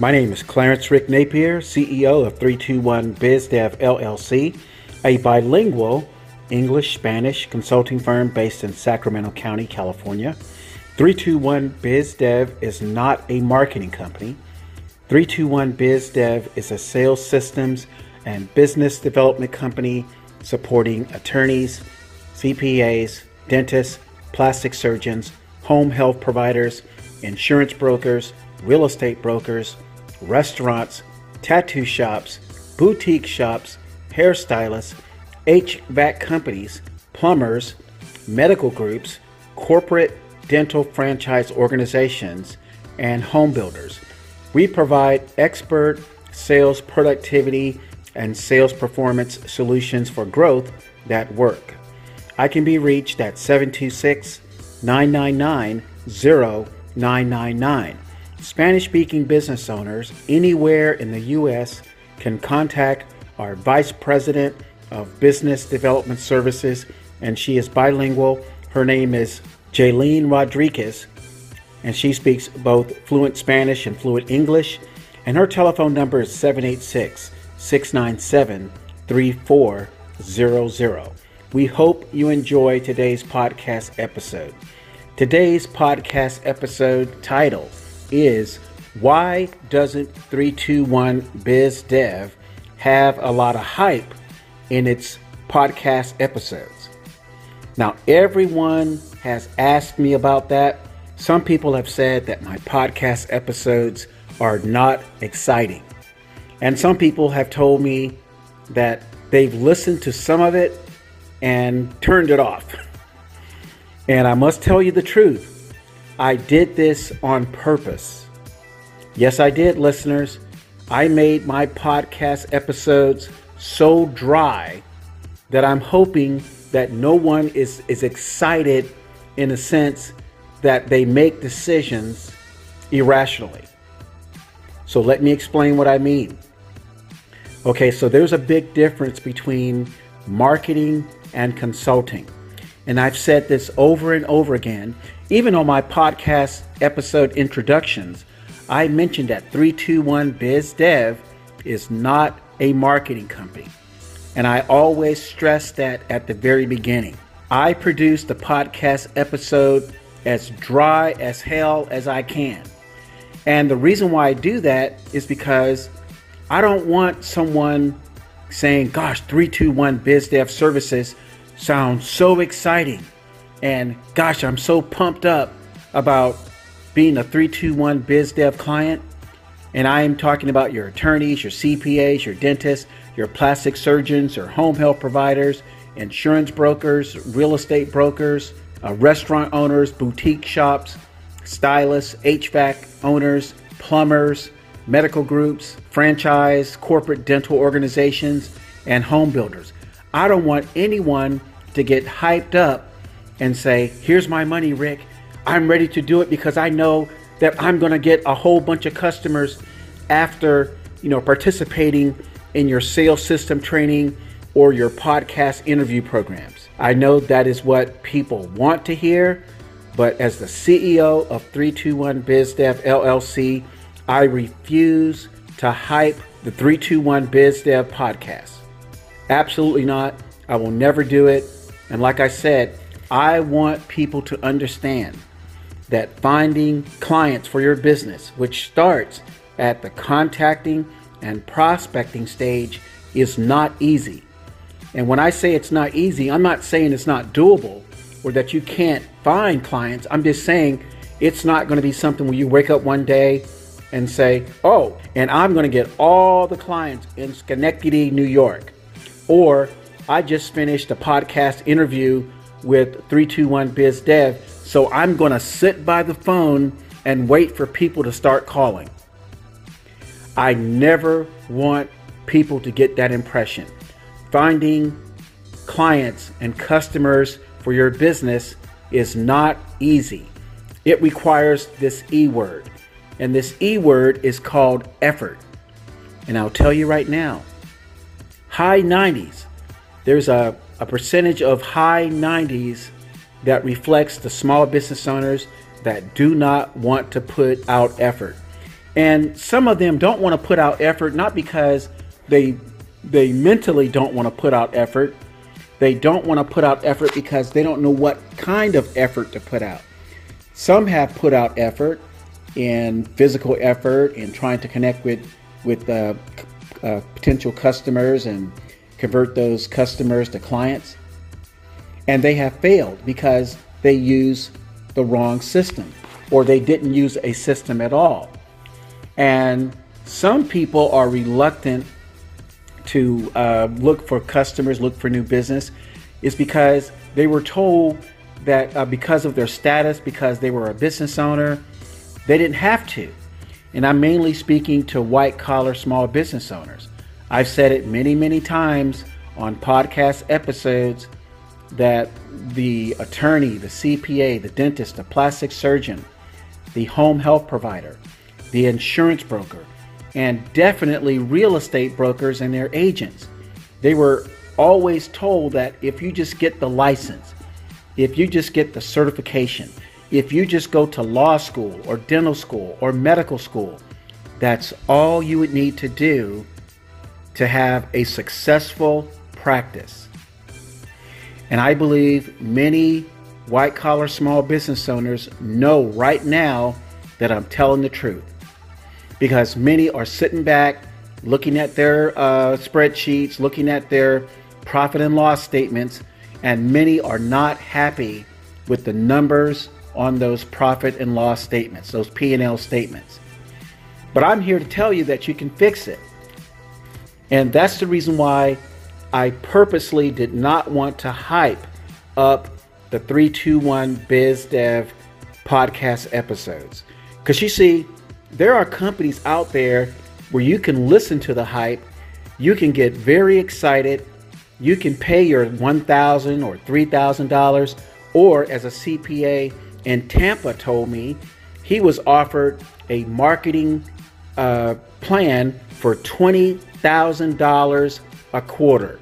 My name is Clarence Rick Napier, CEO of 321 BizDev LLC, a bilingual English Spanish consulting firm based in Sacramento County, California. 321 BizDev is not a marketing company. 321 BizDev is a sales systems and business development company supporting attorneys, CPAs, dentists, plastic surgeons, home health providers, insurance brokers, real estate brokers, restaurants, tattoo shops, boutique shops, hairstylists, HVAC companies, plumbers, medical groups, corporate dental franchise organizations, and home builders. We provide expert sales productivity and sales performance solutions for growth that work. I can be reached at 726 999 0999. Spanish speaking business owners anywhere in the U.S. can contact our Vice President of Business Development Services, and she is bilingual. Her name is Jaylene Rodriguez, and she speaks both fluent Spanish and fluent English. And her telephone number is 786 697 3400. We hope you enjoy today's podcast episode. Today's podcast episode title is Why Doesn't 321 Biz Dev have a lot of hype in its podcast episodes? Now, everyone has asked me about that. Some people have said that my podcast episodes are not exciting. And some people have told me that they've listened to some of it and turned it off. And I must tell you the truth. I did this on purpose. Yes, I did, listeners. I made my podcast episodes so dry that I'm hoping that no one is, is excited in a sense that they make decisions irrationally. So let me explain what I mean. Okay, so there's a big difference between marketing and consulting. And I've said this over and over again. Even on my podcast episode introductions, I mentioned that 321 Biz Dev is not a marketing company. And I always stress that at the very beginning. I produce the podcast episode as dry as hell as I can. And the reason why I do that is because I don't want someone saying, gosh, 321 Biz Dev Services sounds so exciting. And gosh, I'm so pumped up about being a 321 Biz Dev client. And I am talking about your attorneys, your CPAs, your dentists, your plastic surgeons, your home health providers, insurance brokers, real estate brokers, uh, restaurant owners, boutique shops, stylists, HVAC owners, plumbers, medical groups, franchise, corporate dental organizations, and home builders. I don't want anyone to get hyped up and say, Here's my money, Rick. I'm ready to do it because I know that I'm going to get a whole bunch of customers after, you know, participating in your sales system training or your podcast interview programs. I know that is what people want to hear, but as the CEO of 321 BizDev LLC, I refuse to hype the 321 BizDev podcast. Absolutely not. I will never do it. And like I said, I want people to understand that finding clients for your business, which starts at the contacting and prospecting stage, is not easy. And when I say it's not easy, I'm not saying it's not doable or that you can't find clients. I'm just saying it's not going to be something where you wake up one day and say, oh, and I'm going to get all the clients in Schenectady, New York. Or I just finished a podcast interview with 321 Biz Dev, so I'm going to sit by the phone and wait for people to start calling. I never want people to get that impression. Finding clients and customers for your business is not easy. It requires this E word, and this E word is called effort. And I'll tell you right now high 90s there's a, a percentage of high 90s that reflects the small business owners that do not want to put out effort. And some of them don't want to put out effort, not because they they mentally don't want to put out effort. They don't want to put out effort because they don't know what kind of effort to put out. Some have put out effort in physical effort in trying to connect with with uh, uh, potential customers and convert those customers to clients. And they have failed because they use the wrong system or they didn't use a system at all. And some people are reluctant to uh, look for customers, look for new business, is because they were told that uh, because of their status, because they were a business owner, they didn't have to. And I'm mainly speaking to white collar small business owners. I've said it many, many times on podcast episodes that the attorney, the CPA, the dentist, the plastic surgeon, the home health provider, the insurance broker, and definitely real estate brokers and their agents. They were always told that if you just get the license, if you just get the certification, if you just go to law school or dental school or medical school, that's all you would need to do to have a successful practice. And I believe many white collar small business owners know right now that I'm telling the truth because many are sitting back looking at their uh, spreadsheets, looking at their profit and loss statements, and many are not happy with the numbers on those profit and loss statements, those P&L statements. But I'm here to tell you that you can fix it. And that's the reason why I purposely did not want to hype up the 321 Biz Dev podcast episodes. Because you see, there are companies out there where you can listen to the hype, you can get very excited, you can pay your 1,000 or $3,000, or as a CPA in Tampa told me, he was offered a marketing uh, plan for $20,000 a quarter.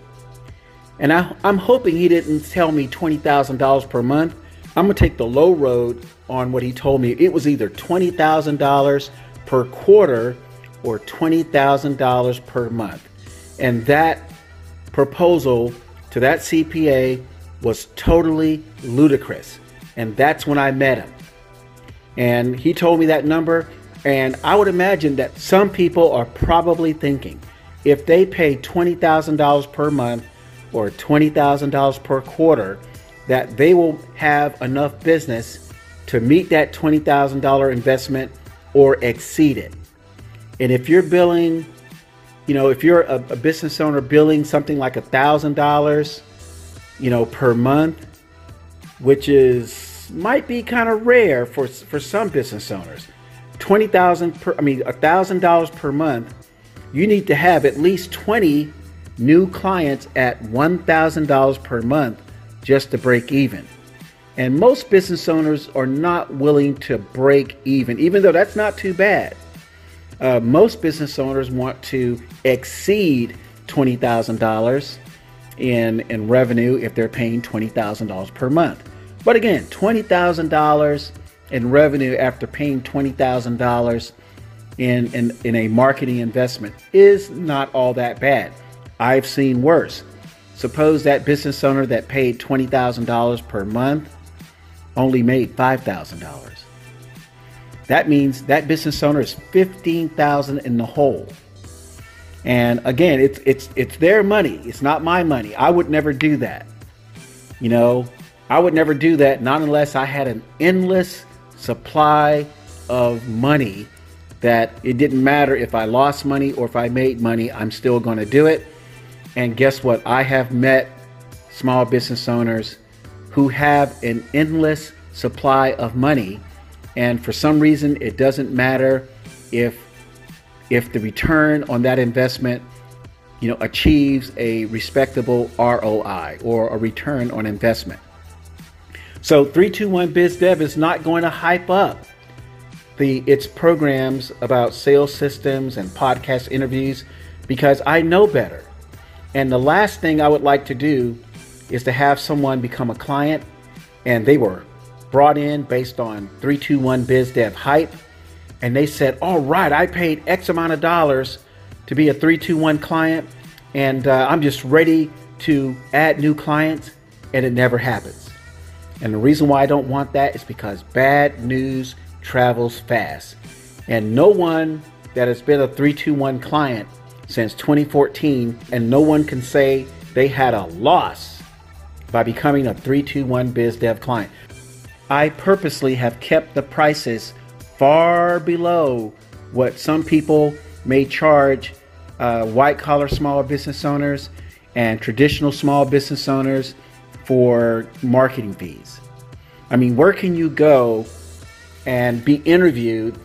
And I, am hoping he didn't tell me $20,000 per month. I'm going to take the low road on what he told me. It was either $20,000 per quarter or $20,000 per month. And that proposal to that CPA was totally ludicrous. And that's when I met him. And he told me that number. And I would imagine that some people are probably thinking if they pay $20,000 per month or $20,000 per quarter, that they will have enough business to meet that $20,000 investment or exceed it. And if you're billing, you know, if you're a, a business owner billing something like $1,000, you know, per month, which is might be kind of rare for for some business owners. 20,000 per I mean a $1,000 per month you need to have at least 20 new clients at $1,000 per month just to break even. And most business owners are not willing to break even, even though that's not too bad. Uh, most business owners want to exceed $20,000 in, in revenue if they're paying $20,000 per month. But again, $20,000 in revenue after paying $20,000 in, in, in a marketing investment is not all that bad. I've seen worse. Suppose that business owner that paid $20,000 per month only made $5,000. That means that business owner is 15,000 in the hole. And again, it's it's it's their money. It's not my money. I would never do that. You know, I would never do that not unless I had an endless supply of money that it didn't matter if I lost money or if I made money, I'm still going to do it. And guess what? I have met small business owners who have an endless supply of money. And for some reason, it doesn't matter if if the return on that investment you know achieves a respectable ROI or a return on investment. So 321 BizDev is not going to hype up the its programs about sales systems and podcast interviews because I know better. And the last thing I would like to do is to have someone become a client and they were brought in based on 321 biz dev hype and they said, All right, I paid X amount of dollars to be a 321 client, and uh, I'm just ready to add new clients, and it never happens. And the reason why I don't want that is because bad news travels fast. And no one that has been a 321 client since 2014, and no one can say they had a loss by becoming a 321 Biz Dev client. I purposely have kept the prices far below what some people may charge uh, white collar small business owners and traditional small business owners for marketing fees. I mean, where can you go and be interviewed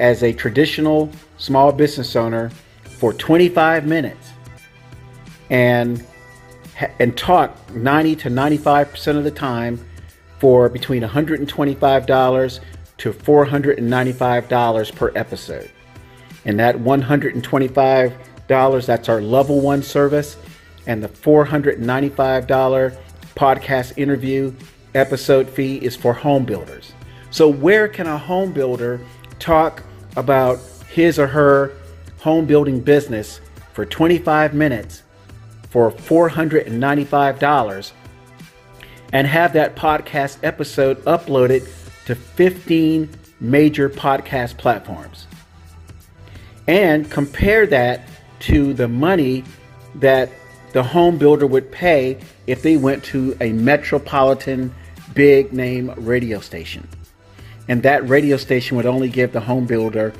as a traditional small business owner for 25 minutes and and talk 90 to 95% of the time for between $125 to $495 per episode. And that $125 that's our level 1 service and the $495 podcast interview episode fee is for home builders. So, where can a home builder talk about his or her home building business for 25 minutes for $495 and have that podcast episode uploaded to 15 major podcast platforms? And compare that to the money that the home builder would pay if they went to a metropolitan big name radio station. And that radio station would only give the home builder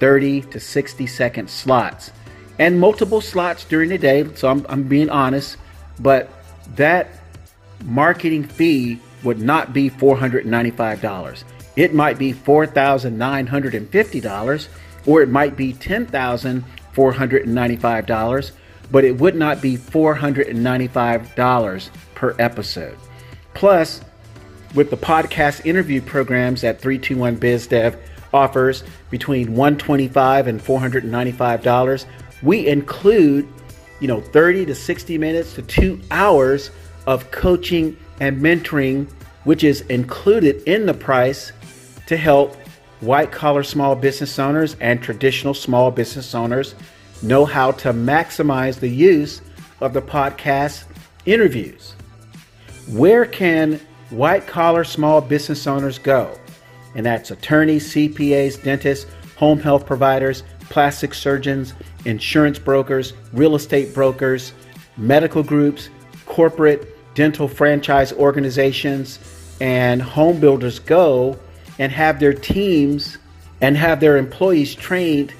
30 to 60 second slots and multiple slots during the day. So I'm, I'm being honest, but that marketing fee would not be $495. It might be $4,950 or it might be $10,495 but it would not be $495 per episode. Plus, with the podcast interview programs that 321 BizDev offers between 125 and $495, we include, you know, 30 to 60 minutes to 2 hours of coaching and mentoring which is included in the price to help white collar small business owners and traditional small business owners know how to maximize the use of the podcast interviews. Where can white collar small business owners go? And that's attorneys, CPAs, dentists, home health providers, plastic surgeons, insurance brokers, real estate brokers, medical groups, corporate dental franchise organizations, and home builders go and have their teams and have their employees trained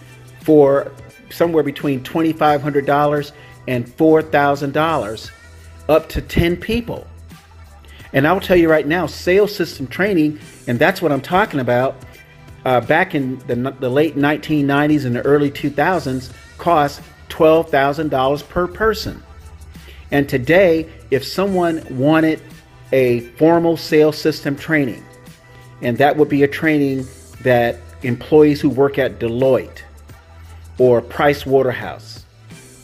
for somewhere between $2,500 and $4,000 up to 10 people. And I'll tell you right now, sales system training, and that's what I'm talking about, uh, back in the, the late 1990s and the early 2000s, cost $12,000 per person. And today, if someone wanted a formal sales system training, and that would be a training that employees who work at Deloitte or Price Waterhouse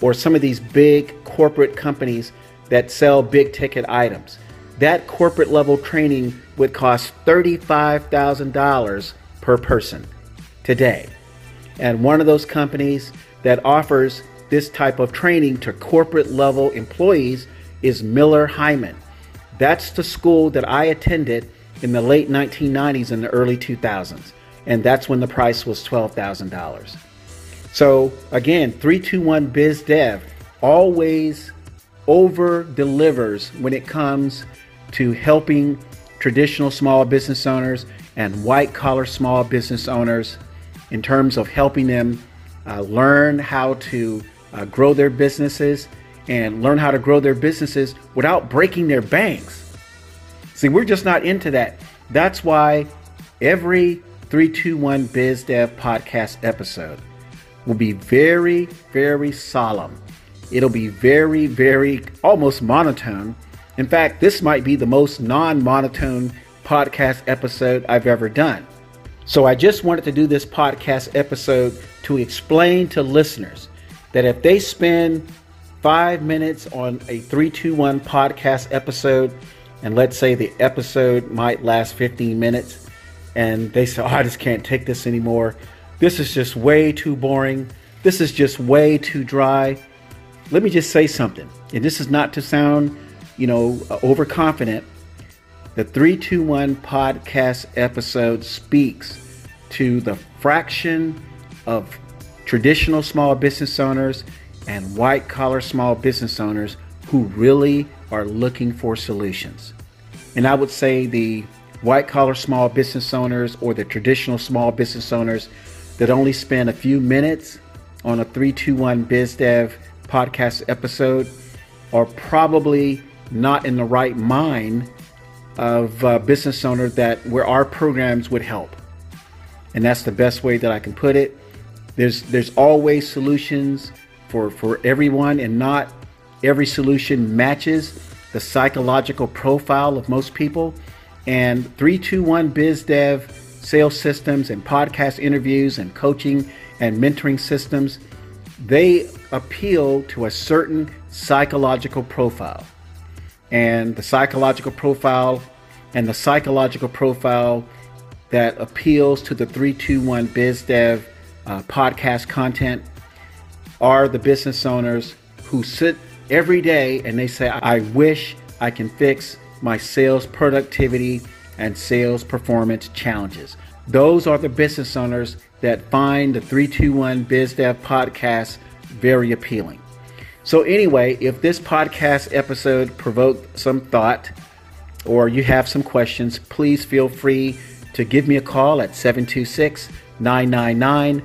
or some of these big corporate companies that sell big ticket items. That corporate level training would cost $35,000 per person today. And one of those companies that offers this type of training to corporate level employees is Miller Heiman. That's the school that I attended in the late 1990s and the early 2000s. And that's when the price was $12,000. So again, 321 Biz Dev always over delivers when it comes to helping traditional small business owners and white collar small business owners in terms of helping them uh, learn how to uh, grow their businesses and learn how to grow their businesses without breaking their banks. See, we're just not into that. That's why every 321 Biz Dev podcast episode will be very, very solemn. It'll be very, very almost monotone. In fact, this might be the most non monotone podcast episode I've ever done. So I just wanted to do this podcast episode to explain to listeners that if they spend five minutes on a 321 podcast episode, and let's say the episode might last 15 minutes, and they say, oh, I just can't take this anymore This is just way too boring. This is just way too dry. Let me just say something. And this is not to sound, you know, overconfident. The 321 podcast episode speaks to the fraction of traditional small business owners and white collar small business owners who really are looking for solutions. And I would say the white collar small business owners or the traditional small business owners that only spend a few minutes on a 321 BizDev podcast episode are probably not in the right mind of a business owner that where our programs would help. And that's the best way that I can put it. There's there's always solutions for for everyone and not every solution matches the psychological profile of most people. And 321 BizDev sales systems and podcast interviews and coaching and mentoring systems, they appeal to a certain psychological profile. And the psychological profile and the psychological profile that appeals to the 321 BizDev uh, podcast content are the business owners who sit every day and they say, I wish I can fix my sales productivity and sales performance challenges. Those are the business owners that find the 321 BizDev podcast very appealing. So, anyway, if this podcast episode provoked some thought or you have some questions, please feel free to give me a call at 726 999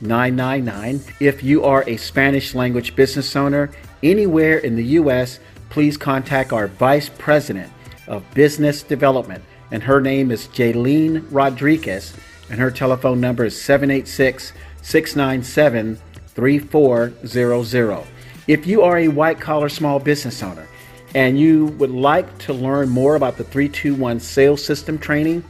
0999. If you are a Spanish language business owner anywhere in the U.S., please contact our Vice President of Business Development, and her name is Jaylene Rodriguez, and her telephone number is 786 697 3400. If you are a white collar small business owner and you would like to learn more about the 321 sales system training,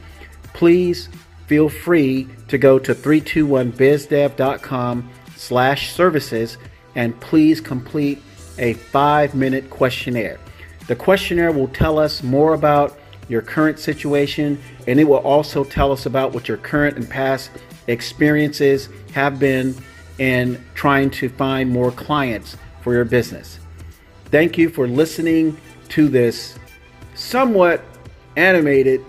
please feel free to go to 321bizdev.com slash services and please complete a five minute questionnaire. The questionnaire will tell us more about your current situation and it will also tell us about what your current and past experiences have been in trying to find more clients for your business. Thank you for listening to this somewhat animated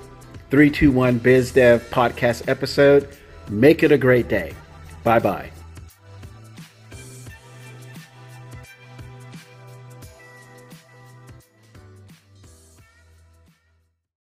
321 BizDev podcast episode. Make it a great day. Bye bye.